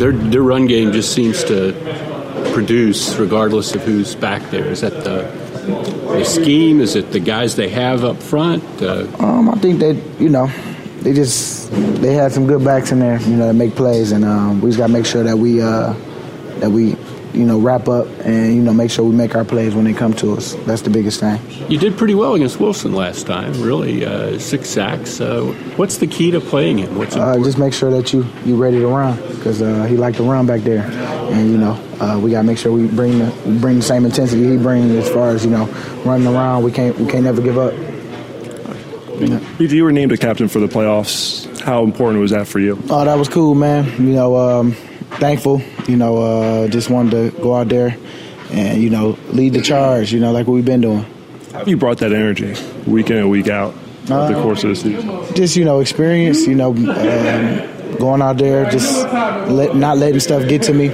their their run game just seems to produce regardless of who's back there. Is that the the scheme? Is it the guys they have up front? Uh, um, I think they, you know, they just they had some good backs in there, you know, that make plays, and um, we just got to make sure that we uh, that we you know, wrap up and, you know, make sure we make our plays when they come to us. That's the biggest thing. You did pretty well against Wilson last time, really. Uh, six sacks. Uh, what's the key to playing him? What's uh, just make sure that you you ready to run because uh, he liked to run back there. And, you know, uh, we got to make sure we bring the, bring the same intensity he brings as far as, you know, running around. We can't, we can't never give up. You were named a captain for the playoffs. How important was that for you? Oh, that was cool, man. You know, um, thankful. You know, uh, just wanted to go out there and you know lead the charge. You know, like what we've been doing. How have you brought that energy week in and week out uh, the course of the season? Just you know, experience. You know, um, going out there, just let, not letting stuff get to me.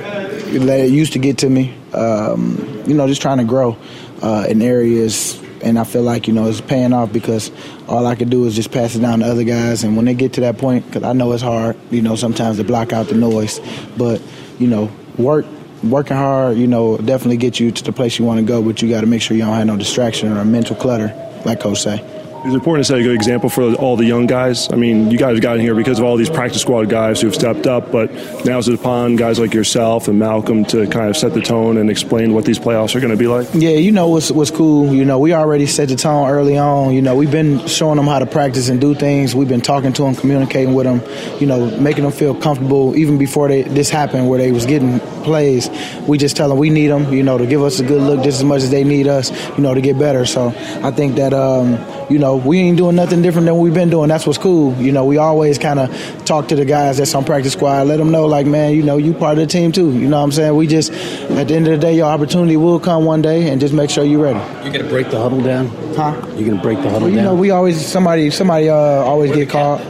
Let it used to get to me. Um, you know, just trying to grow uh, in areas and I feel like you know it's paying off because all I can do is just pass it down to other guys, and when they get to that point, because I know it's hard, you know, sometimes to block out the noise, but you know, work. Working hard, you know, definitely get you to the place you want to go, but you got to make sure you don't have no distraction or mental clutter, like Coach say. It's important to set a good example for all the young guys. I mean, you guys got in here because of all these practice squad guys who've stepped up, but now it's upon guys like yourself and Malcolm to kind of set the tone and explain what these playoffs are going to be like. Yeah, you know what's what's cool. You know, we already set the tone early on. You know, we've been showing them how to practice and do things. We've been talking to them, communicating with them. You know, making them feel comfortable even before they, this happened, where they was getting plays. We just tell them we need them. You know, to give us a good look just as much as they need us. You know, to get better. So I think that. Um, you know, we ain't doing nothing different than we've been doing. That's what's cool. You know, we always kind of talk to the guys that's on practice squad, let them know, like, man, you know, you part of the team too. You know what I'm saying? We just, at the end of the day, your opportunity will come one day, and just make sure you're ready. You're gonna break the huddle down, huh? You're gonna break the huddle well, you down. know, we always somebody somebody uh, always get called.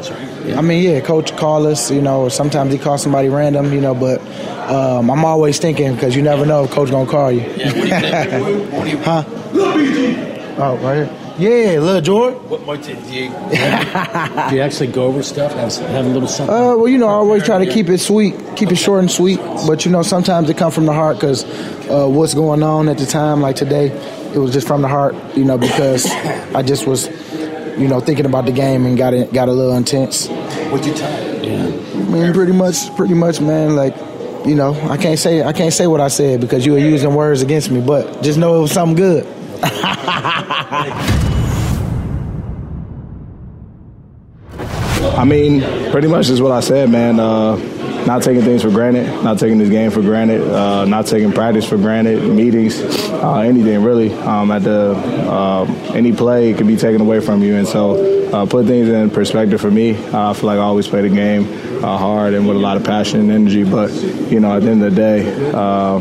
I mean, yeah, coach call us, you know, or sometimes he calls somebody random, you know, but um, I'm always thinking because you never know if coach gonna call you. Yeah, what do you think? What do you, huh? Oh, right here. Yeah, little Jordan. What might do you, do you actually go over stuff? Have, have a little something? Uh, well, you know, I always try to keep it sweet, keep it short and sweet. But you know, sometimes it comes from the heart because uh, what's going on at the time, like today, it was just from the heart. You know, because I just was, you know, thinking about the game and got it, got a little intense. What'd you tell? Yeah. I mean, pretty much, pretty much, man. Like, you know, I can't say I can't say what I said because you were using words against me. But just know it was something good. I mean, pretty much is what I said, man. Uh, not taking things for granted, not taking this game for granted, uh, not taking practice for granted, meetings, uh, anything really. Um, at the uh, any play can be taken away from you, and so uh, put things in perspective for me. I feel like I always play the game uh, hard and with a lot of passion and energy, but you know, at the end of the day, uh,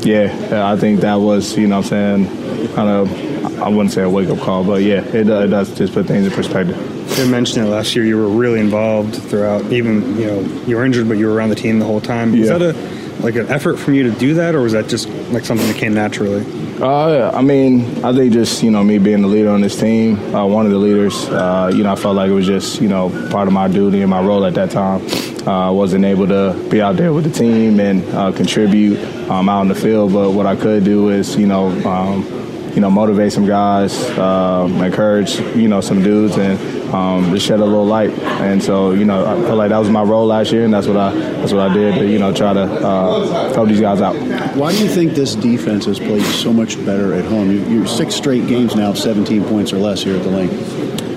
yeah, I think that was you know, what I'm saying, kind of, I wouldn't say a wake up call, but yeah, it, it does just put things in perspective. You mentioned it last year. You were really involved throughout. Even you know you were injured, but you were around the team the whole time. Was that a like an effort from you to do that, or was that just like something that came naturally? Uh, I mean, I think just you know me being the leader on this team, uh, one of the leaders. Uh, you know, I felt like it was just you know part of my duty and my role at that time. I uh, wasn't able to be out there with the team and uh, contribute um, out in the field, but what I could do is you know. Um, you know, motivate some guys, um, encourage, you know, some dudes, and um, just shed a little light. And so, you know, I feel like that was my role last year, and that's what I that's what I did to, you know, try to uh, help these guys out. Why do you think this defense has played so much better at home? You, are six straight games now, 17 points or less here at the Linc.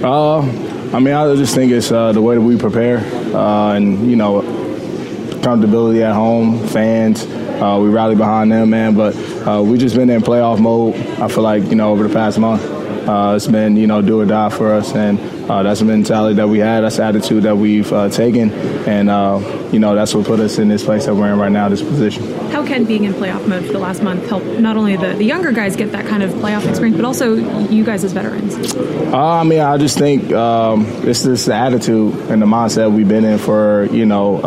Uh, I mean, I just think it's uh, the way that we prepare, uh, and you know, comfortability at home, fans. Uh, we rally behind them, man. But uh, we just been in playoff mode. I feel like you know over the past month, uh, it's been you know do or die for us, and uh, that's the mentality that we had. That's the attitude that we've uh, taken, and uh, you know that's what put us in this place that we're in right now, this position. How can being in playoff mode for the last month help not only the, the younger guys get that kind of playoff experience, but also you guys as veterans? I mean, I just think um, it's this attitude and the mindset we've been in for you know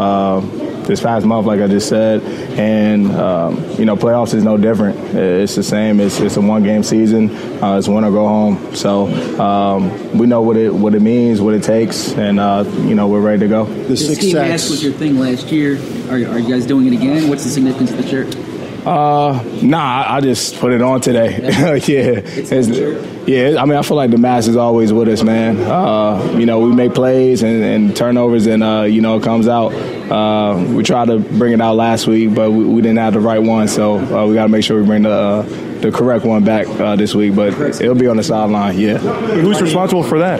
this past month, like I just said, and um, you know, playoffs is no different. It's the same. It's, it's a one game season. Uh, it's win or go home. So um, we know what it what it means, what it takes, and uh, you know, we're ready to go. The, the ski mask was your thing last year. Are, are you guys doing it again? What's the significance of the shirt? Uh, nah, I just put it on today. Yeah, yeah. It's, yeah. I mean, I feel like the mass is always with us, man. Uh, you know, we make plays and, and turnovers, and uh, you know, it comes out. Uh, we tried to bring it out last week, but we, we didn't have the right one, so uh, we got to make sure we bring the uh, the correct one back uh, this week. But it'll be on the sideline. Yeah. Who's responsible for that?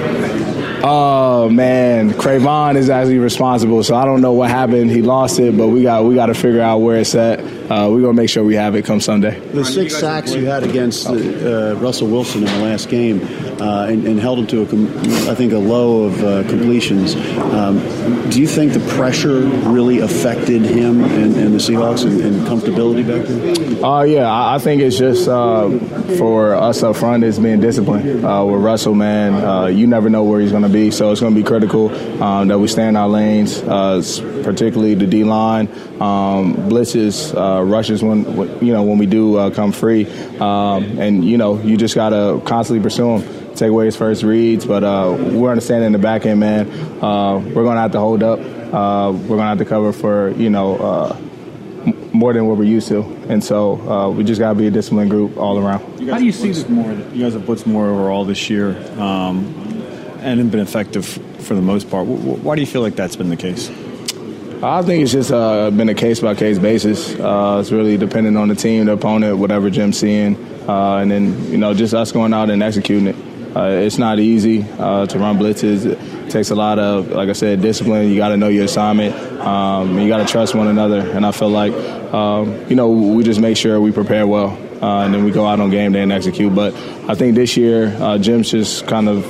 Oh man, Cravon is actually responsible. So I don't know what happened. He lost it, but we got we got to figure out where it's at. Uh, we're gonna make sure we have it come Sunday. The six sacks you had against uh, Russell Wilson in the last game, uh, and, and, held him to a, I think a low of uh, completions. Um, do you think the pressure really affected him and, and the Seahawks and, and, comfortability back there? Uh, yeah, I, I think it's just uh, for us up front is being disciplined. Uh, with Russell, man, uh, you never know where he's going to be, so it's going to be critical um, that we stay in our lanes, uh, particularly the D line, um, blitzes, uh, rushes when, you know when we do uh, come free, um, and you know you just got to constantly pursue him take away his first reads. But uh, we're understanding in the back end, man. Uh, we're going to have to hold up. Uh, we're going to have to cover for, you know, uh, more than what we're used to. And so uh, we just got to be a disciplined group all around. How do you see this more? You guys have blitzed more overall this year um, and been effective for the most part. Why do you feel like that's been the case? I think it's just uh, been a case by case basis. Uh, it's really dependent on the team, the opponent, whatever Jim's seeing, uh, and then you know just us going out and executing it. Uh, it's not easy uh, to run blitzes. It takes a lot of, like I said, discipline. You got to know your assignment. Um, you got to trust one another. And I feel like, um, you know, we just make sure we prepare well, uh, and then we go out on game day and execute. But I think this year, Jim's just kind of,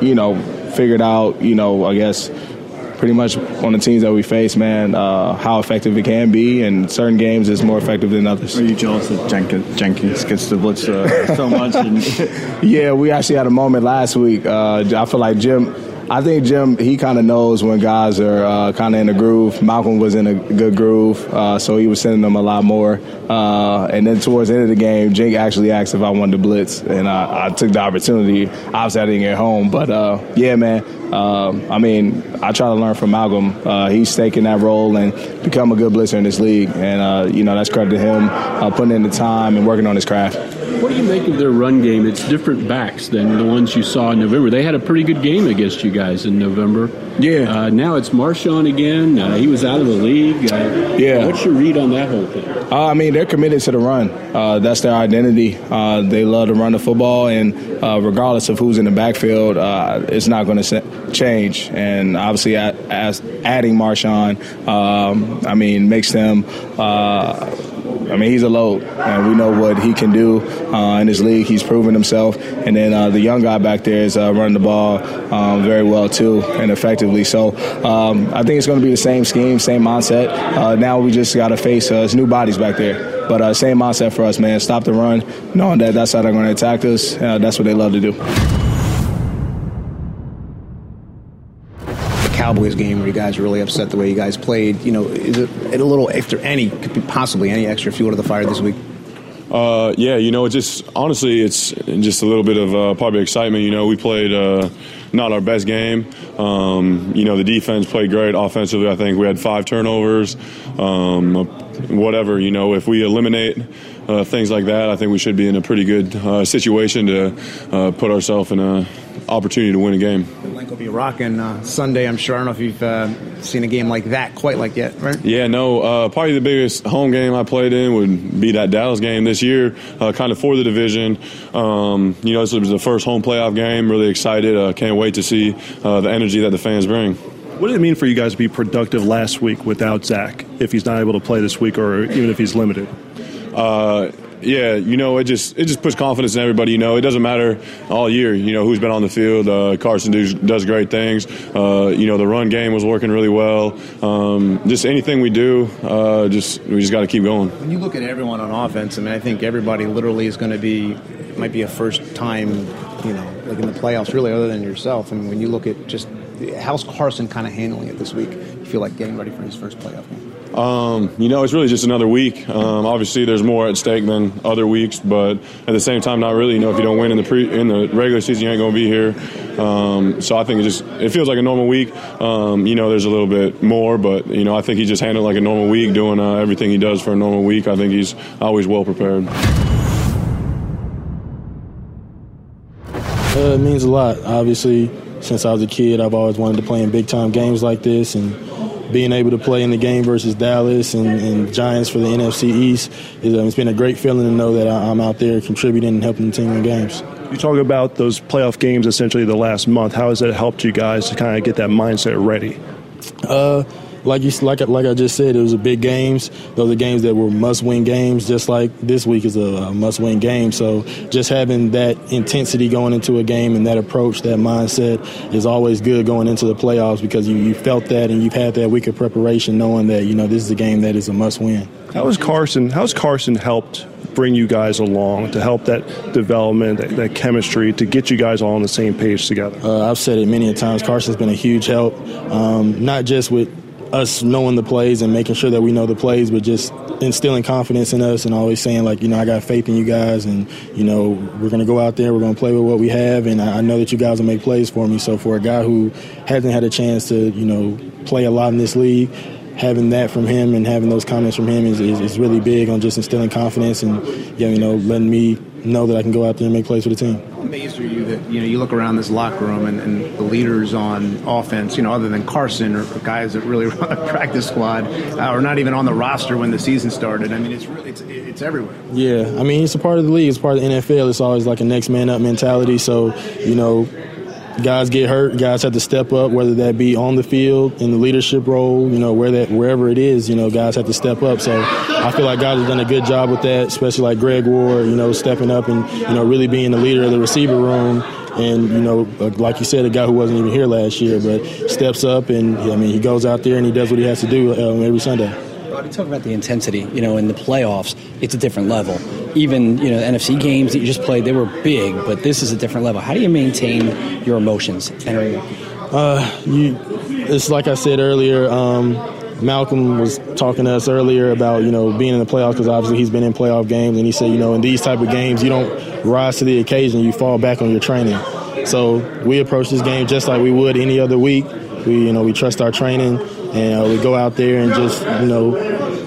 you know, figured out, you know, I guess pretty much on the teams that we face, man, uh, how effective it can be. And certain games is more effective than others. Are you jealous that Jenkins, Jenkins gets to blitz uh, so much? yeah, we actually had a moment last week. Uh, I feel like Jim. I think Jim he kind of knows when guys are uh, kind of in a groove. Malcolm was in a good groove, uh, so he was sending them a lot more. Uh, and then towards the end of the game, Jake actually asked if I wanted to blitz, and I, I took the opportunity. Obviously, I didn't get home, but uh, yeah, man. Um, I mean, I try to learn from Malcolm. Uh, he's taking that role and become a good blitzer in this league, and uh, you know that's credit to him putting in the time and working on his craft. What do you make of their run game? It's different backs than the ones you saw in November. They had a pretty good game against you guys in November. Yeah. Uh, now it's Marshawn again. Uh, he was out of the league. Uh, yeah. What's your read on that whole thing? Uh, I mean, they're committed to the run. Uh, that's their identity. Uh, they love to run the football, and regardless of who's in the backfield, it's not going to change. And obviously, as adding Marshawn, um, I mean, makes them I mean, he's a load, and we know what he can do uh, in this league. He's proven himself, and then uh, the young guy back there is uh, running the ball um, very well too and effectively. So um, I think it's going to be the same scheme, same mindset. Uh, now we just got to face uh, new bodies back there, but uh, same mindset for us, man. Stop the run, knowing that that's how they're going to attack us. that's what they love to do. Cowboys game where you guys were really upset the way you guys played. You know, is it a little if there any, possibly any extra fuel to the fire this week? Uh, yeah, you know, just honestly, it's just a little bit of uh, probably excitement. You know, we played uh, not our best game. Um, you know, the defense played great offensively. I think we had five turnovers. Um, whatever, you know, if we eliminate uh, things like that, I think we should be in a pretty good uh, situation to uh, put ourselves in a opportunity to win a game. Linc will be rocking uh, Sunday. I'm sure. I don't know if you've uh, seen a game like that quite like yet, right? Yeah, no. Uh, probably the biggest home game I played in would be that Dallas game this year, uh, kind of for the division. Um, you know, this was the first home playoff game. Really excited. Uh, can't wait to see uh, the energy that the fans bring. What did it mean for you guys to be productive last week without Zach, if he's not able to play this week, or even if he's limited? Yeah, you know, it just it just puts confidence in everybody. You know, it doesn't matter all year. You know who's been on the field. Uh, Carson does, does great things. Uh, you know, the run game was working really well. Um, just anything we do, uh, just we just got to keep going. When you look at everyone on offense, I mean, I think everybody literally is going to be might be a first time, you know, like in the playoffs, really, other than yourself. I mean, when you look at just how's Carson kind of handling it this week? You feel like getting ready for his first playoff game? Um, you know, it's really just another week. Um, obviously, there's more at stake than other weeks, but at the same time, not really. You know, if you don't win in the pre in the regular season, you ain't gonna be here. Um, so I think it just it feels like a normal week. Um, you know, there's a little bit more, but you know, I think he just handled like a normal week, doing uh, everything he does for a normal week. I think he's always well prepared. Uh, it means a lot. Obviously, since I was a kid, I've always wanted to play in big time games like this, and being able to play in the game versus Dallas and, and Giants for the NFC East, is, um, it's been a great feeling to know that I, am out there contributing and helping the team win games. You talk about those playoff games essentially the last month. How has that helped you guys to kind of get that mindset ready? Uh, like you like like I just said, it was a big games. Those are games that were must win games. Just like this week is a, a must win game. So just having that intensity going into a game and that approach, that mindset is always good going into the playoffs because you, you felt that and you've had that week of preparation, knowing that you know this is a game that is a must win. How has Carson? How's Carson helped bring you guys along to help that development, that, that, chemistry, to get you guys all on the same page together? Uh, I've said it many times. Carson's been a huge help, um, not just with us knowing the plays and making sure that we know the plays, but just instilling confidence in us and always saying like, you know, I got faith in you guys, and you know, we're gonna go out there, we're gonna play with what we have, and I know that you guys will make plays for me. So for a guy who hasn't had a chance to, you know, play a lot in this league. Having that from him and having those comments from him is, is, is really big on just instilling confidence and you know letting me know that I can go out there and make plays for the team. How amazed are you that you know you look around this locker room and, and the leaders on offense, you know, other than Carson or, guys that really run a practice squad, uh, or not even on the roster when the season started. I mean, it's really it's, it's everywhere. Yeah, I mean, it's a part of the league. It's part of the NFL. It's always like a next man up mentality. So you know, guys get hurt, guys have to step up, whether that be on the field in the leadership role, you know, where that wherever it is, you know, guys have to step up. So I feel like guys have done a good job with that, especially like Greg Ward, you know, stepping up and you know really being the leader of the receiver room. And you know, like you said, a guy who wasn't even here last year, but steps up and I mean, he goes out there and he does what he has to do um, every Sunday. Rob, you talk about the intensity. You know, in the playoffs, it's a different level. Even you know, NFC games that you just played, they were big, but this is a different level. How do you maintain your emotions entering? Uh, you, it's like I said earlier. Um, Malcolm was talking to us earlier about you know being in the playoffs because obviously he's been in playoff games, and he said you know in these type of games you don't rise to the occasion, you fall back on your training. So we approach this game just like we would any other week. We you know we trust our training and uh, we go out there and just you know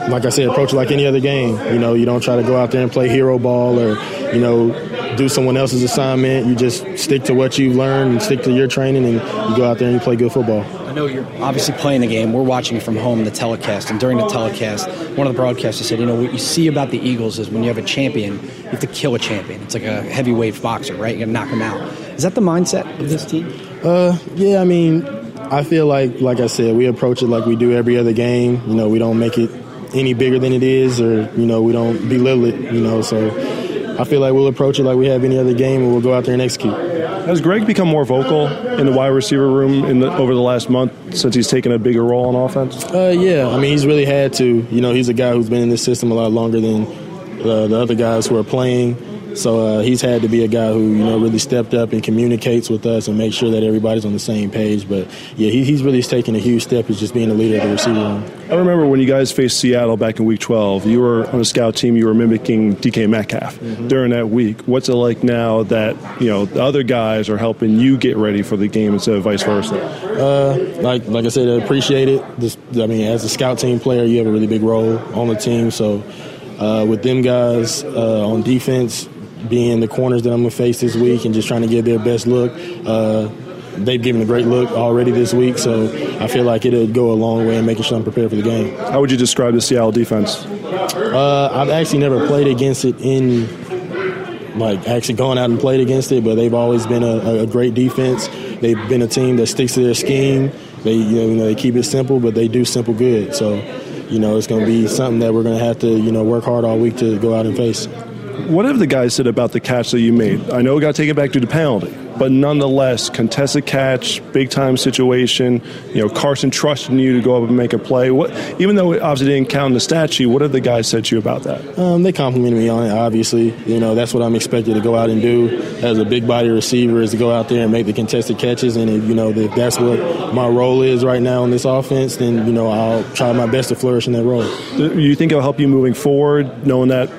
like I said approach it like any other game you know you don't try to go out there and play hero ball or you know do someone else's assignment you just stick to what you've learned and stick to your training and you go out there and you play good football I know you're obviously playing the game. We're watching it from home, the telecast. And during the telecast, one of the broadcasters said, you know, what you see about the Eagles is when you have a champion, you have to kill a champion. It's like a heavyweight boxer, right? You got to knock him out. Is that the mindset of this team? Uh, yeah, I mean, I feel like, like I said, we approach it like we do every other game. You know, we don't make it any bigger than it is, or you know, we don't belittle it. You know, so I feel like we'll approach it like we have any other game, and we'll go out there and execute. Has Greg become more vocal in the wide receiver room in the, over the last month since he's taken a bigger role on offense? Uh, yeah, I mean, he's really had to. You know, he's a guy who's been in this system a lot longer than uh, the other guys who are playing. So uh, he's had to be a guy who you know really stepped up and communicates with us and makes sure that everybody's on the same page. But yeah, he, he's really taken a huge step as just being the leader of the receiver room. I remember when you guys faced Seattle back in Week 12. You were on a scout team. You were mimicking DK Metcalf mm-hmm. during that week. What's it like now that you know the other guys are helping you get ready for the game instead of vice versa? Uh, like like I said, I appreciate it. This, I mean, as a scout team player, you have a really big role on the team. So. Uh, with them guys uh, on defense, being the corners that I'm going to face this week and just trying to get their best look. Uh, they've given a great look already this week, so I feel like it'll go a long way in making sure I'm prepared for the game. How would you describe the Seattle defense? Uh, I've actually never played against it in, like, actually gone out and played against it, but they've always been a, a great defense. They've been a team that sticks to their scheme. They, you know, they keep it simple, but they do simple good. So, you know, it's going to be something that we're going to have to, you know, work hard all week to go out and face what have the guys said about the catch that you made? I know it got taken back due to penalty, but nonetheless, contested catch, big time situation. You know, Carson trusting you to go up and make a play. What, even though it obviously didn't count in the stat sheet, what have the guys said to you about that? Um, they complimented me on it. Obviously, you know that's what I'm expected to go out and do as a big body receiver is to go out there and make the contested catches. And if, you know if that's what my role is right now in this offense, then you know I'll try my best to flourish in that role. Do you think it'll help you moving forward, knowing that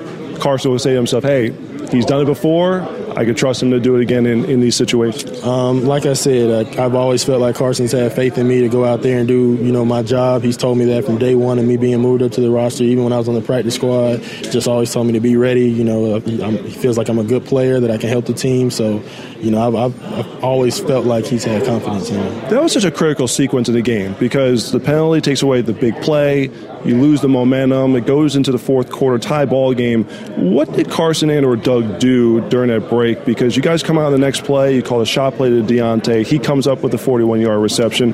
Carson would say to himself, "Hey, he's done it before. I could trust him to do it again in, in these situations. Um, like I said, uh, I've always felt like Carson's had faith in me to go out there and do, you know, my job. He's told me that from day one of me being moved up to the roster, even when I was on the practice squad. Just always told me to be ready. You know, uh, he feels like I'm a good player that I can help the team. So, you know, I've, I've, I've always felt like he's had confidence in me. That was such a critical sequence of the game because the penalty takes away the big play. You lose the momentum. It goes into the fourth quarter tie ball game. What did Carson and or Doug do during that break? Because you guys come out on the next play, you call a shot play to Deontay. He comes up with a 41 yard reception.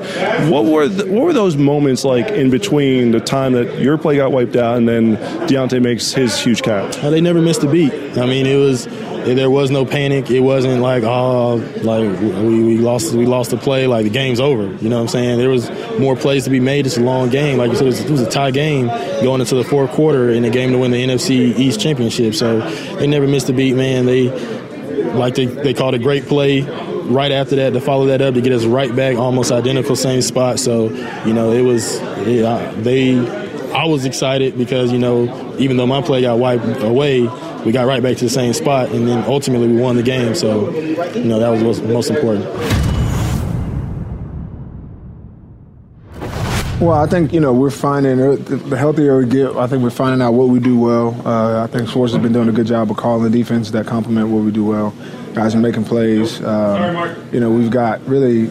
What were the, what were those moments like in between the time that your play got wiped out and then Deontay makes his huge catch? Uh, they never missed a beat. I mean, it was there was no panic. It wasn't like oh, like we, we lost we lost the play. Like the game's over. You know what I'm saying? There was more plays to be made. It's a long game. Like you said, it was, it was a tie game going into the fourth quarter in a game to win the NFC East championship. So they never missed a beat, man. They like they they called a great play right after that to follow that up to get us right back, almost identical same spot. So you know it was it, uh, they. I was excited because you know even though my play got wiped away, we got right back to the same spot, and then ultimately we won the game. So, you know, that was most important. Well, I think you know we're finding the healthier we get. I think we're finding out what we do well. Uh, I think Schwartz has been doing a good job of calling the defense that complement what we do well. Guys are making plays. Um, you know, we've got really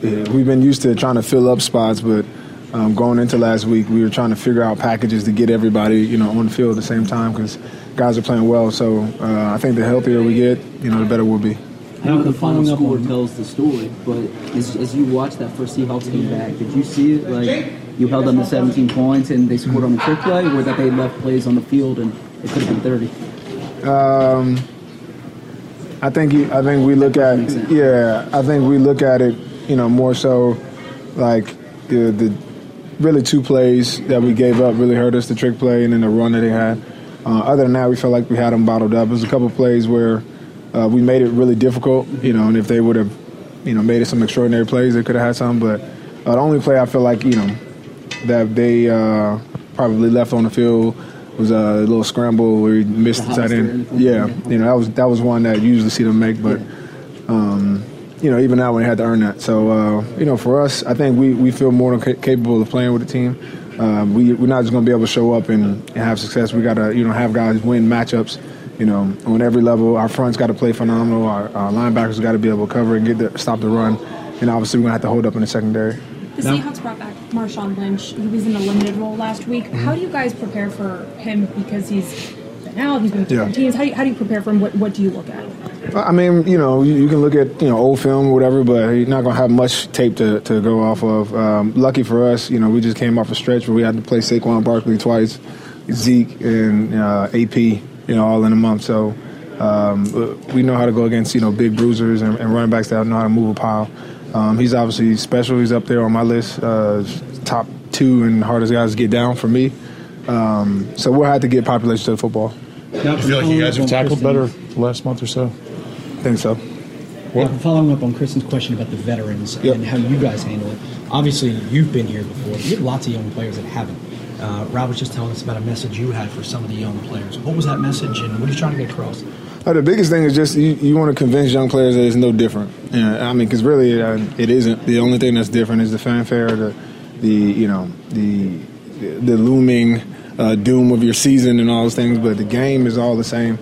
we've been used to trying to fill up spots, but um, going into last week, we were trying to figure out packages to get everybody you know on the field at the same time because guys are playing well. So uh, I think the healthier we get, you know, the better we'll be. I know the final score tells the story, but as, as, you watched that first Seahawks game back, did you see it like you held them to 17 points and they scored on a trick play, or that they left plays on the field and it could have been 30? Um, I think I think we look at yeah, I think we look at it, you know, more so like the the really two plays that we gave up really hurt us, the trick play and then the run that they had. Uh, other than that, we felt like we had them bottled up. There's a couple plays where uh, we made it really difficult, you know, and if they would have, you know, made it some extraordinary plays, they could have had some. But uh, the only play I feel like, you know, that they uh, probably left on the field was a little scramble where he missed the tight end. Yeah, you know, that was that was one that you usually see them make, but. Um, you know, even now when they had to earn that. So, uh, you know, for us, I think we, we feel more than capable of playing with the team. Um, we, we're not just going to be able to show up and, and have success. We got to, you know, have guys win matchups. You know, on every level, our front's got to play phenomenal. Our, our linebackers got to be able to cover and get the, stop the run, and obviously we're going to have to hold up in the secondary. The Seahawks brought back Marshawn Lynch. He was in a limited role last week. Mm-hmm. How do you guys prepare for him because he's now he's been with different yeah. teams? How do, you, how do you prepare for him? What, what do you look at? I mean, you know, you, you, can look at you know old film or whatever, but you're not gonna have much tape to, to go off of. Um, lucky for us, you know, we just came off a stretch where we had to play Saquon Barkley twice, Zeke and uh, AP, you know, all in a month. So um, we know how to go against you know big bruisers and, and running backs that know how to move a pile. Um, he's obviously special. He's up there on my list, uh, top two and hardest guys to get down for me. Um, so we'll have to get population to the football. I feel like you guys have tackled better last month or so I think so. Yeah, following up on Kristen's question about the veterans yep. and how you guys handle it. Obviously, you've been here before. You have lots of young players that haven't. Uh, Rob was just telling us about a message you had for some of the young players. What was that message, and what are you trying to get across? Uh, the biggest thing is just you, you, want to convince young players that it's no different. I mean, because really uh, it isn't. The only thing that's different is the fanfare, the, the you know, the the looming uh, doom of your season and all those things. But the game is all the same.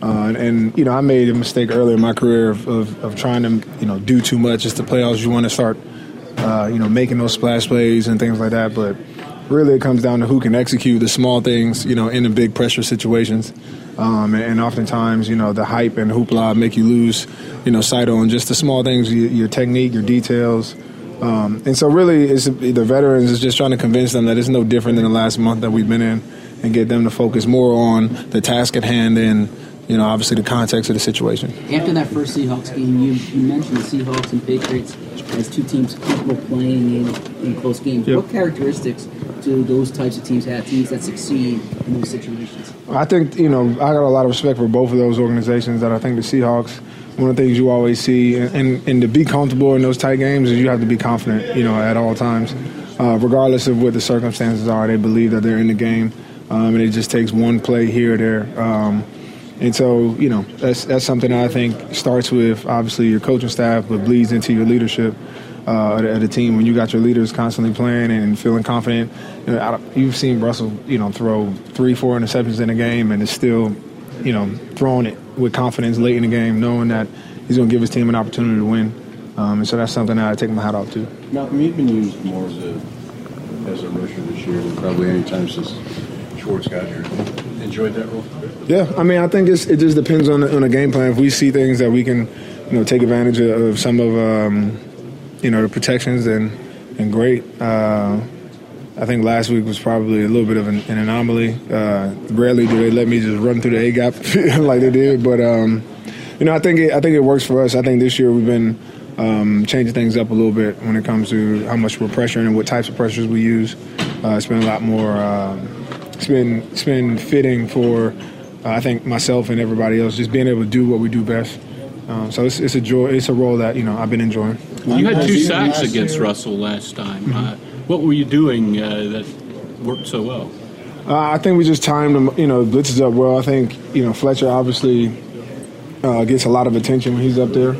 Uh, and, you know, I made a mistake early in my career of, of, of trying to you know do too much. It's the playoffs you want to start uh, you know making those splash plays and things like that. But really, it comes down to who can execute the small things you know in the big pressure situations. Um, and, oftentimes, you know, the hype and hoopla make you lose, you know, sight on just the small things, your, your technique, your details. Um, and so, really, it's the veterans is just trying to convince them that it's no different than the last month that we've been in, and get them to focus more on the task at hand and you know, obviously the context of the situation. After that first Seahawks game, you, you mentioned the Seahawks and Patriots as two teams comfortable playing in, in close games. Yep. What characteristics do those types of teams have, teams that succeed in those situations? I think you know I got a lot of respect for both of those organizations. That I think the Seahawks. One of the things you always see, and, and, and to be comfortable in those tight games, is you have to be confident, you know, at all times, uh, regardless of what the circumstances are. They believe that they're in the game, um, and it just takes one play here or there. Um, and so, you know, that's that's something that I think starts with obviously your coaching staff, but bleeds into your leadership uh, at, at a team. When you got your leaders constantly playing and feeling confident, you know, you've seen Russell, you know, throw three, four interceptions in a game, and is still, you know, throwing it with confidence late in the game, knowing that he's going to give his team an opportunity to win. Um, and so that's something that I take my hat off to. Malcolm, you've been used more as a as a rusher this year than probably any time since Schwartz got here. Enjoyed that role? Yeah, I mean, I think it just depends on the, on the game plan. If we see things that we can, you know, take advantage of, some of, um, you know, the protections, then, then great. Uh, I think last week was probably a little bit of an, an anomaly. Uh, rarely do they let me just run through the A gap like they did, but um, you know, I think it, I think it works for us. I think this year we've been um, changing things up a little bit when it comes to how much we're pressuring and what types of pressures we use. Uh, it's been a lot more. Uh, it's been it's been fitting for uh, I think myself and everybody else just being able to do what we do best. Um, so it's, it's a joy. It's a role that you know I've been enjoying. You had two sacks against Russell last time. Uh, what were you doing uh, that worked so well? Uh, I think we just timed them, you know, blitzes up well. I think, you know, Fletcher obviously uh, gets a lot of attention when he's up there.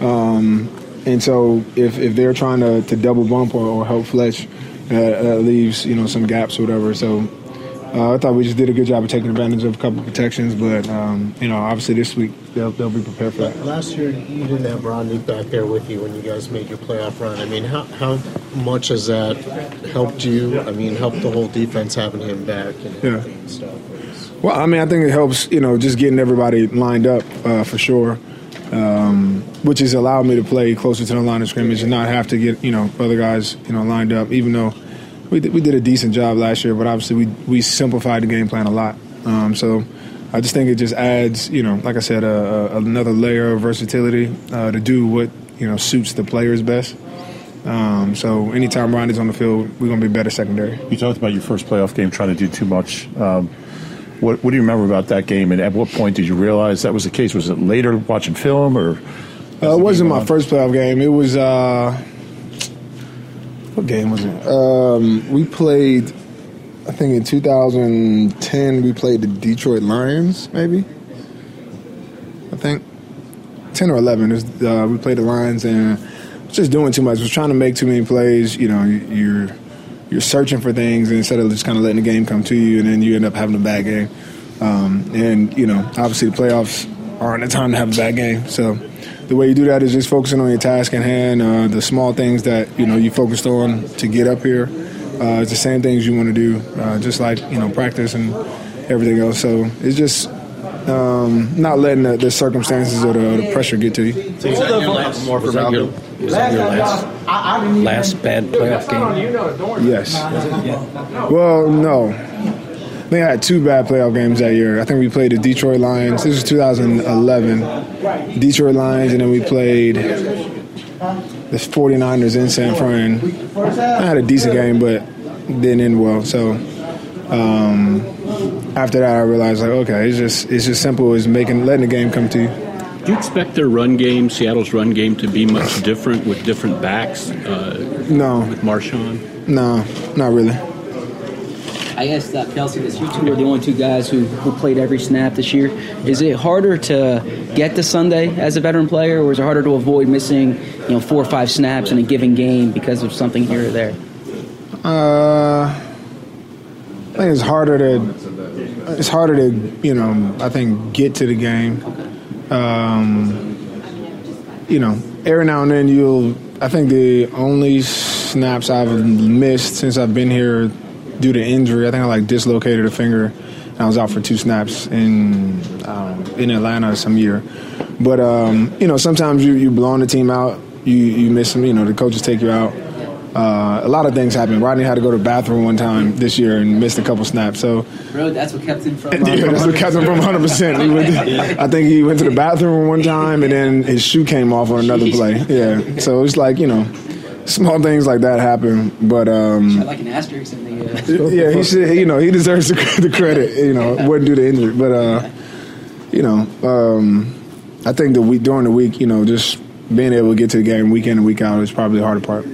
Um, and so if, if they're trying to, to double bump or, or help Fletch, uh, that leaves, you know, some gaps or whatever. So uh, I thought we just did a good job of taking advantage of a couple of protections. But, um, you know, obviously this week they'll, they'll be prepared for that. Last year, you didn't have Rodney back there with you when you guys made your playoff run. I mean, how, how much has that helped you? I mean, helped the whole defense having him back and, Yeah. and stuff. Well, I mean, I think it helps, you know, just getting everybody lined up uh, for sure, um, which has allowed me to play closer to the line of scrimmage and not have to get, you know, other guys, you know, lined up. Even though we did, we did a decent job last year, but obviously we we simplified the game plan a lot. Um, so I just think it just adds, you know, like I said, uh, another layer of versatility uh, to do what you know suits the players best. Um, so anytime Ronnie's on the field, we're going to be better secondary. You talked about your first playoff game trying to do too much. Um, what, what do you remember about that game, and at what point did you realize that was the case? Was it later watching film, or Uh, it wasn't my first playoff game. It was uh, what game was it? Um, we played, I think in 2010 we played the Detroit Lions, maybe. I think 10 or 11. Was, uh, we played the Lions and was just doing too much. Was trying to make too many plays. You know, you're you're searching for things instead of just kind of letting the game come to you, and then you end up having a bad game. Um, and you know, obviously the playoffs aren't the time to have a bad game. So the way you do that is just focusing on your task in hand, uh, the small things that you know you focused on to get up here. Uh, it's the same things you want to do, uh, just like you know practice and everything else. So it's just um, not letting the, the circumstances or the, the pressure get to you. Was that your last, was that your, was that your last, last bad playoff game? Yes. Well, no. I think I had two bad playoff games that year. I think we played the Detroit Lions. This was 2011. Detroit Lions, and then we played the 49ers in San Fran. I had a decent game, but didn't end well. So um, after that, I realized like, okay, it's just it's just simple as making letting the game come to you. Do you expect their run game, Seattle's run game, to be much different with different backs? Uh, No. With Marshawn? No, not really. I guess that Kelce, this you two are the only two guys who, who played every snap this year. Is it harder to get to Sunday as a veteran player, or is it harder to avoid missing, you know, four or five snaps in a given game because of something here or there? Uh, I think it's harder to it's harder to you know I think get to the game. Um, you know, every now and then you'll. I think the only snaps I've missed since I've been here due to injury, I think I like dislocated a finger. And I was out for two snaps in um, in Atlanta some year. But um, you know, sometimes you you blowing the team out. You you miss them. You know, the coaches take you out. uh, a lot of things happened. Rodney had to go to the bathroom one time this year and missed a couple snaps. So Really, that's what kept him from. yeah, that's what kept him from 100. percent I think he went to the bathroom one time and then his shoe came off on another play. Yeah, so it's like you know, small things like that happen. But um, like an asterisk in the. Uh, yeah, he should. You know, he deserves the, the credit. You know, wouldn't do the injury, but uh, you know, um, I think the week during the week, you know, just being able to get to the game week in and week out is probably the harder part.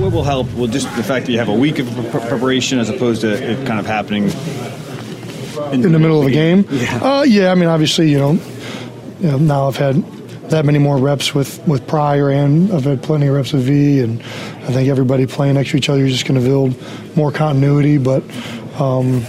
What will help? Well, just the fact that you have a week of pre- preparation as opposed to it kind of happening in, the middle of a game. Yeah. Uh, yeah, I mean, obviously, you know, you know, now I've had that many more reps with, with Pryor and I've had plenty of reps with V, and I think everybody playing next to each other is just going to build more continuity. But, um,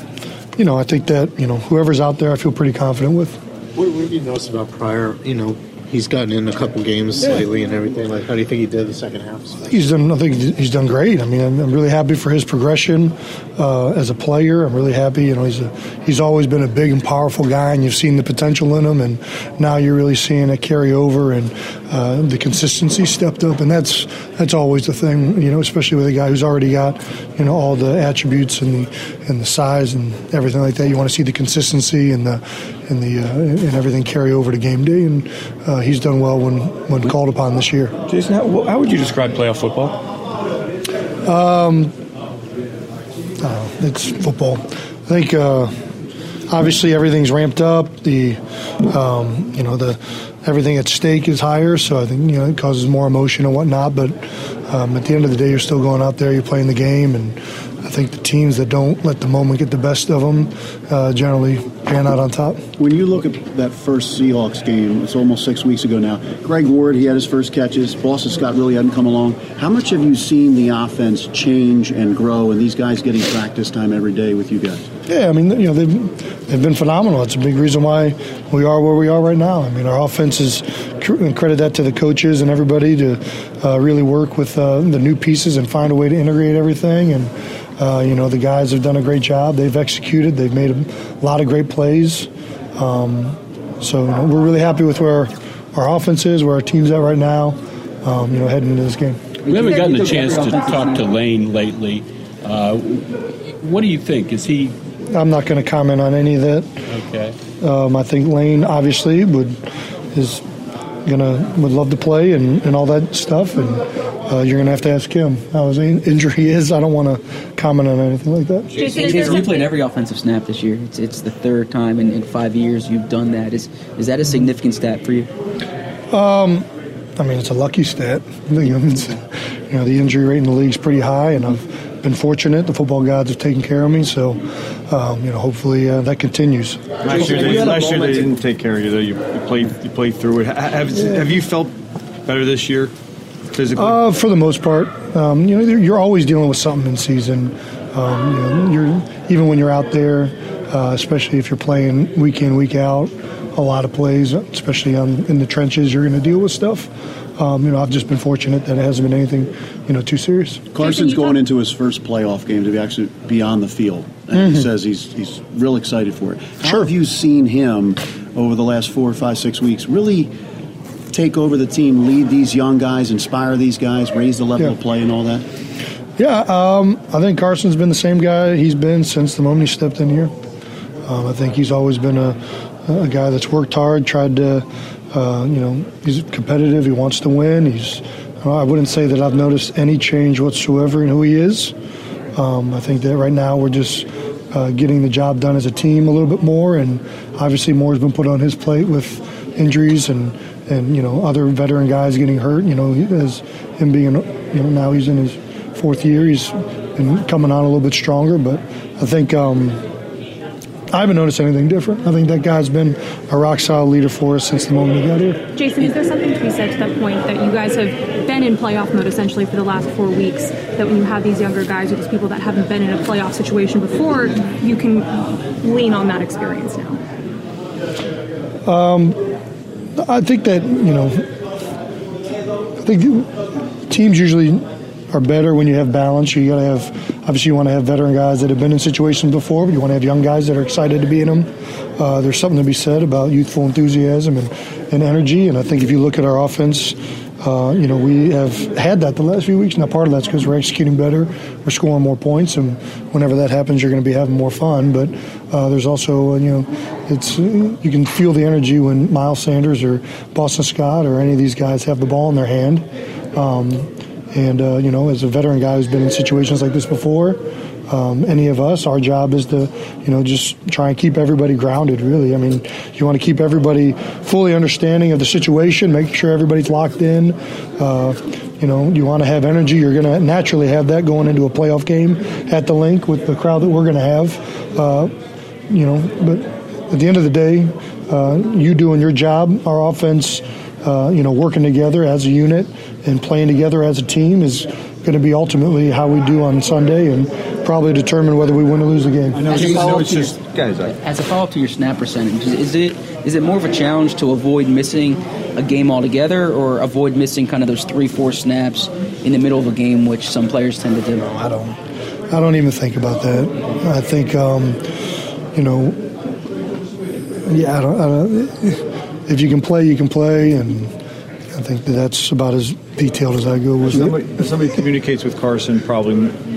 you know, I think that, you know, whoever's out there, I feel pretty confident with. What, what have you noticed about Pryor? You know, he's gotten in a couple games Yeah. lately and everything. Like, how do you think he did the second half? He's done. I think he's done great. I mean, I'm, I'm really happy for his progression uh, as a player. I'm really happy. You know, he's a, he's always been a big and powerful guy, and you've seen the potential in him, and now you're really seeing it carry over, and uh, the consistency stepped up, and that's that's always the thing. You know, especially with a guy who's already got you know all the attributes and the and the size and everything like that. You want to see the consistency and the and the uh, and everything carry over to game day, and uh, he's done well when when called upon this year. Jason, how, how would you describe playoff football? Um, uh, it's football. I think uh, obviously everything's ramped up. The um, you know the everything at stake is higher, so I think you know it causes more emotion and whatnot. But um, at the end of the day, you're still going out there, you're playing the game, and I think the teams that don't let the moment get the best of them uh, generally pan out on top. When you look at that first Seahawks game, it's almost six weeks ago now. Greg Ward, he had his first catches. Boston Scott really hadn't come along. How much have you seen the offense change and grow, and these guys getting practice time every day with you guys? Yeah, I mean, you know, they've, they've been phenomenal. It's a big reason why we are where we are right now. I mean, our offense is and credit that to the coaches and everybody to uh, really work with uh, the new pieces and find a way to integrate everything. And uh, you know, the guys have done a great job. They've executed. They've made a lot of great plays. Um, so you know, we're really happy with where our offense is, where our team's at right now. Um, you know, heading into this game. We haven't gotten a chance to talk to Lane lately. Uh, what do you think? Is he I'm not going to comment on any of that. okay? Um, I think Lane obviously would is gonna would love to play and, and all that stuff, and uh, you're gonna have to ask him how his in- injury is. I don't want to comment on anything like that. Jason, you played every offensive snap this year. It's, it's the third time in, in five years you've done that. Is is that a significant stat for you? Um, I mean, it's a lucky stat. You know, you know, the injury rate in the league is pretty high, and I've been fortunate. The football gods have taken care of me, so um, you know, hopefully uh, that continues. Last year, they, last year they didn't take care of you. Though you, you played, you played through it. Ha- Have, have you felt better this year, physically? Uh, for the most part, um, you know, you're- you're always dealing with something in season. Um, you know, you're even when you're out there, uh, especially if you're playing week in, week out, a lot of plays, especially on, in the trenches, you're going to deal with stuff. Um, you know, I've just been fortunate that it hasn't been anything, you know, too serious. Carson's going into his first playoff game to be actually be on the field. And he Mhm. says he's he's real excited for it. How have you seen him over the last four, five, six weeks really take over the team, lead these young guys, inspire these guys, raise the level Yeah. of play and all that? Yeah, um, I think Carson's been the same guy he's been since the moment he stepped in here. Um, I think he's always been a, a guy that's worked hard, tried to, uh, you know, he's competitive. He wants to win. He's. I wouldn't say that I've noticed any change whatsoever in who he is. Um, I think that right now we're just uh, getting the job done as a team a little bit more, and obviously more has been put on his plate with injuries and and you know other veteran guys getting hurt. You know, as him being you know now he's in his fourth year, he's been coming on a little bit stronger. But I think um, I haven't noticed anything different. I think that guy's been a rock solid leader for us since the moment he got here. Jason, is there something to be said to that point that you guys have been in playoff mode essentially for the last four weeks? That when you have these younger guys or these people that haven't been in a playoff situation before, you can lean on that experience now. Um, I think that you know, I think teams usually are better when you have balance. You got to have obviously you want to have veteran guys that have been in situations before, but you want to have young guys that are excited to be in them. Uh, there's something to be said about youthful enthusiasm and, and energy. And I think if you look at our offense, uh, you know, we have had that the last few weeks. Now, part of that's because we're executing better, we're scoring more points, and whenever that happens, you're going to be having more fun. But uh, there's also, uh, you know, it's you can feel the energy when Miles Sanders or Boston Scott or any of these guys have the ball in their hand. Um, and uh, you know, as a veteran guy who's been in situations like this before, um, any of us, our job is to, you know, just try and keep everybody grounded. Really, I mean, you want to keep everybody fully understanding of the situation, make sure everybody's locked in. Uh, you know, you want to have energy. You're going to naturally have that going into a playoff game at the Linc with the crowd that we're going to have. Uh, you know, but at the end of the day, uh, you doing your job, our offense, uh, you know, working together as a unit and playing together as a team is going to be ultimately how we do on Sunday and probably determine whether we win or lose the game. As a follow-up to your- As a follow-up to your snap percentage, is it is it more of a challenge to avoid missing a game altogether, or avoid missing kind of those three, four snaps in the middle of a game, which some players tend to do? I don't. I don't even think about that. I think, um, you know, yeah, I don't, I don't. If you can play, you can play, and I think that that's about as detailed as I go with it. Somebody, if somebody communicates with Carson probably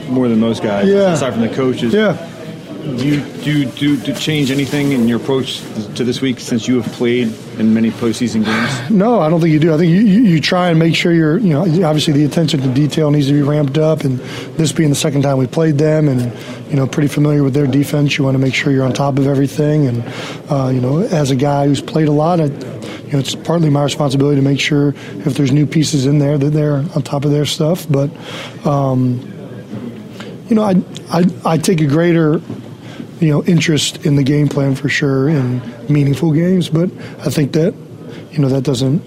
more than most guys, Yeah. aside from the coaches. Yeah. Do you do you, do to change anything in your approach to this week since you have played in many postseason games? No, I don't think you do. I think you, you, you try and make sure you're, you know, obviously the attention to detail needs to be ramped up. And this being the second time we played them and, you know, pretty familiar with their defense, you want to make sure you're on top of everything. And, uh, you know, as a guy who's played a lot, I, you know, it's partly my responsibility to make sure if there's new pieces in there that they're on top of their stuff. But, um, you know, I, I, I take a greater you know interest in the game plan for sure in meaningful games but i think that you know that doesn't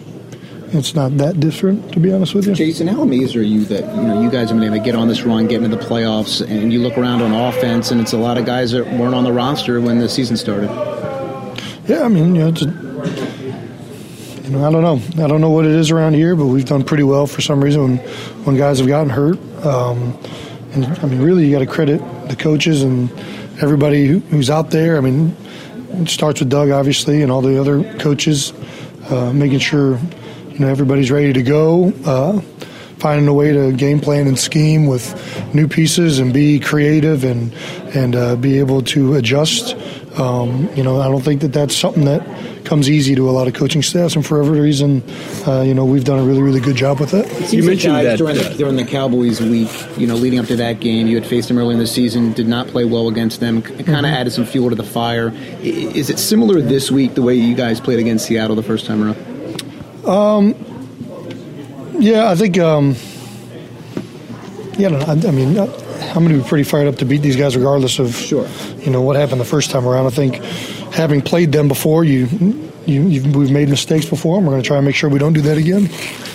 it's not that different to be honest with you. Jason, how amazed are you that you know you guys have been able to get on this run, get into the playoffs, and you look around on offense, and it's a lot of guys that weren't on the roster when the season started. yeah i mean you know it's a, you know i don't know. I don't know what it is around here but we've done pretty well for some reason when, when guys have gotten hurt. Um, and i mean really you got to credit the coaches and everybody who, who's out there. I mean it starts with doug obviously and all the other coaches uh, making sure you know everybody's ready to go uh, finding a way to game plan and scheme with new pieces and be creative and and uh, be able to adjust um, you know I don't think that that's something that comes easy to a lot of coaching staffs and for every reason uh, you know we've done a really really good job with it It seems like guys during the, during the Cowboys week, you know, leading up to that game, you had faced them early in the season, did not play well against them, kind of Mhm. added some fuel to the fire. Is it similar this week the way you guys played against Seattle the first time around? Um, yeah, I think. Um, yeah, I. I I mean, uh, I'm going to be pretty fired up to beat these guys, regardless of sure. You know what happened the first time around. I think having played them before, you, you you've, we've made mistakes before, and we're going to try and make sure we don't do that again.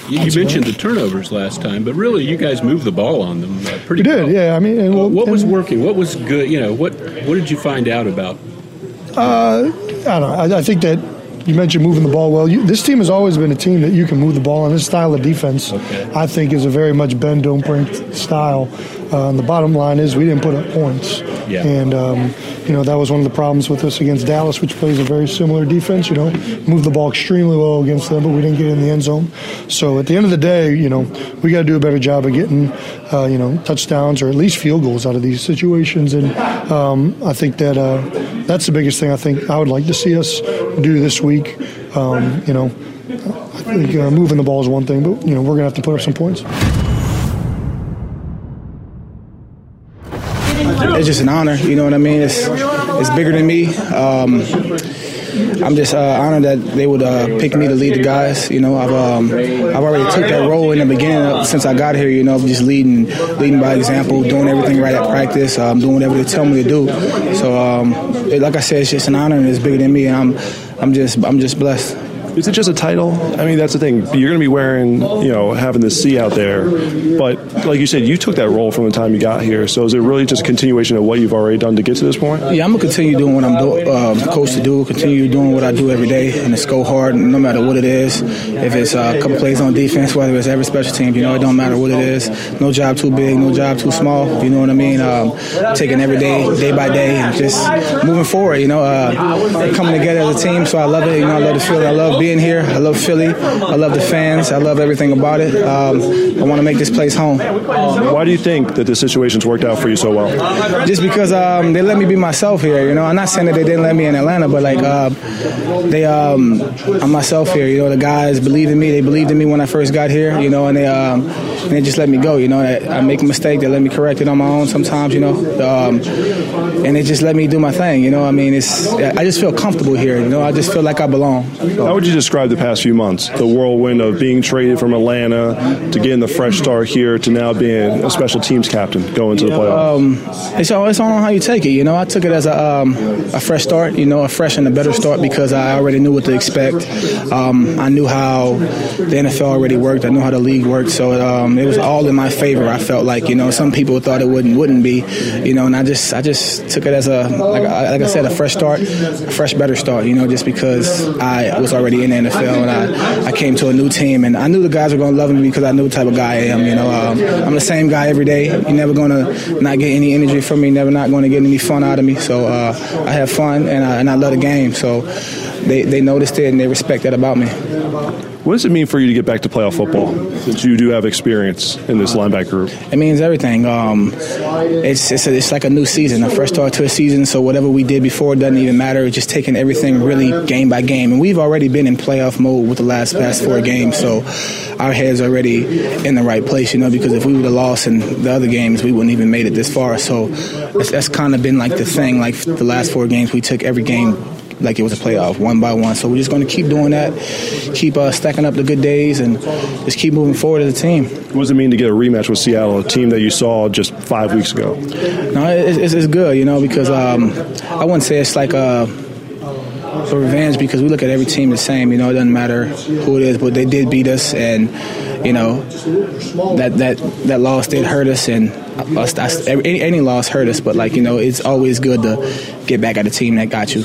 You, you mentioned the turnovers last time, but really, you guys moved the ball on them uh, pretty We did, well. yeah. I mean, and, well, what was working? What was good? You know, what what did you find out about? Uh, I don't know. I, I think that you mentioned moving the ball well. You, this team has always been a team that you can move the ball, and this style of defense, I think, is a very much bend don't break style. Uh, and the bottom line is we didn't put up points, Yeah. and um, you know that was one of the problems with us against Dallas, which plays a very similar defense. You know, move the ball extremely well against them, but we didn't get in the end zone. So at the end of the day, you know, we got to do a better job of getting, uh, you know, touchdowns or at least field goals out of these situations. And um, I think that uh, that's the biggest thing I think I would like to see us do this week. Um, you know, I think uh, moving the ball is one thing, but you know we're gonna have to put up some points. It's just an honor, you know what I mean? It's it's bigger than me. Um, I'm just uh, honored that they would uh, pick me to lead the guys. You know, I've um, I've already took that role in the beginning of, since I got here. You know, just leading leading by example, doing everything right at practice, um, doing whatever they tell me to do. So, um, it, like I said, it's just an honor and it's bigger than me, and I'm I'm just I'm just blessed. Is it just a title? I mean, that's the thing. You're going to be wearing, you know, having the C out there. But like you said, you took that role from the time you got here. So is it really just a continuation of what you've already done to get to this point? Yeah, I'm gonna continue doing what I'm do, um, coached to do. Continue doing what I do every day, and it's go hard, no matter what it is. If it's uh, a couple plays on defense, whether it's every special team, you know, it don't matter what it is. No job too big, no job too small. You know what I mean? Um, taking every day, day by day, and just moving forward. You know, uh, coming together as a team. So I love it. You know, I love the feeling. I love being being here. I love Philly. I love the fans. I love everything about it. Um, I want to make this place home. Why do you think that the situation's worked out for you so well? Just because um, they let me be myself here. You know, I'm not saying that they didn't let me in Atlanta, but like uh, they, um, I'm myself here. You know, the guys believed in me. They believed in me when I first got here. You know, and they um, and they just let me go. You know, I, I make a mistake. They let me correct it on my own sometimes. You know, um, and they just let me do my thing. You know, I mean, it's I just feel comfortable here. You know, I just feel like I belong. How would you describe the past few months? The whirlwind of being traded from Atlanta to getting the fresh start here to now being a special teams captain going to the playoffs. Um, it's all it's all on how you take it. You know, I took it as a um, a fresh start. You know, a fresh and a better start because I already knew what to expect. Um, I knew how the NFL already worked. I knew how the league worked. So um, it was all in my favor. I felt like you know some people thought it wouldn't wouldn't be. You know, and I just I just took it as a like, like I said a fresh start, a fresh better start. You know, just because I was already in the NFL and I, I came to a new team and I knew the guys were to love me because I knew the type of guy I am. You know, um, I'm the same guy every day. You're never to not get any energy from me. Never not to get any fun out of me. So uh, I have fun and I, and I love the game. So they, they noticed it and they respect that about me. What does it mean for you to get back to playoff football since you do have experience in this linebacker group? It means everything. Um, it's it's, a, it's like a new season, a fresh start to a season. So whatever we did before doesn't even matter. Just taking everything really game by game. And we've already been in playoff mode with the last past four games. So our heads are already in the right place, you know. Because if we would have lost in the other games, we wouldn't even made it this far. So that's kind of been like the thing. Like the last four games, we took every game like it was a playoff, one by one. So we're just going to keep doing that, keep uh, stacking up the good days, and just keep moving forward as a team. What does it mean to get a rematch with Seattle, a team that you saw just five weeks ago? No, it's, it's good, you know, because um, I wouldn't say it's like a for revenge because we look at every team the same. You know, it doesn't matter who it is, but they did beat us, and you know that that that loss did hurt us, and us, us, any, any loss hurt us. But like you know, it's always good to get back at a team that got you.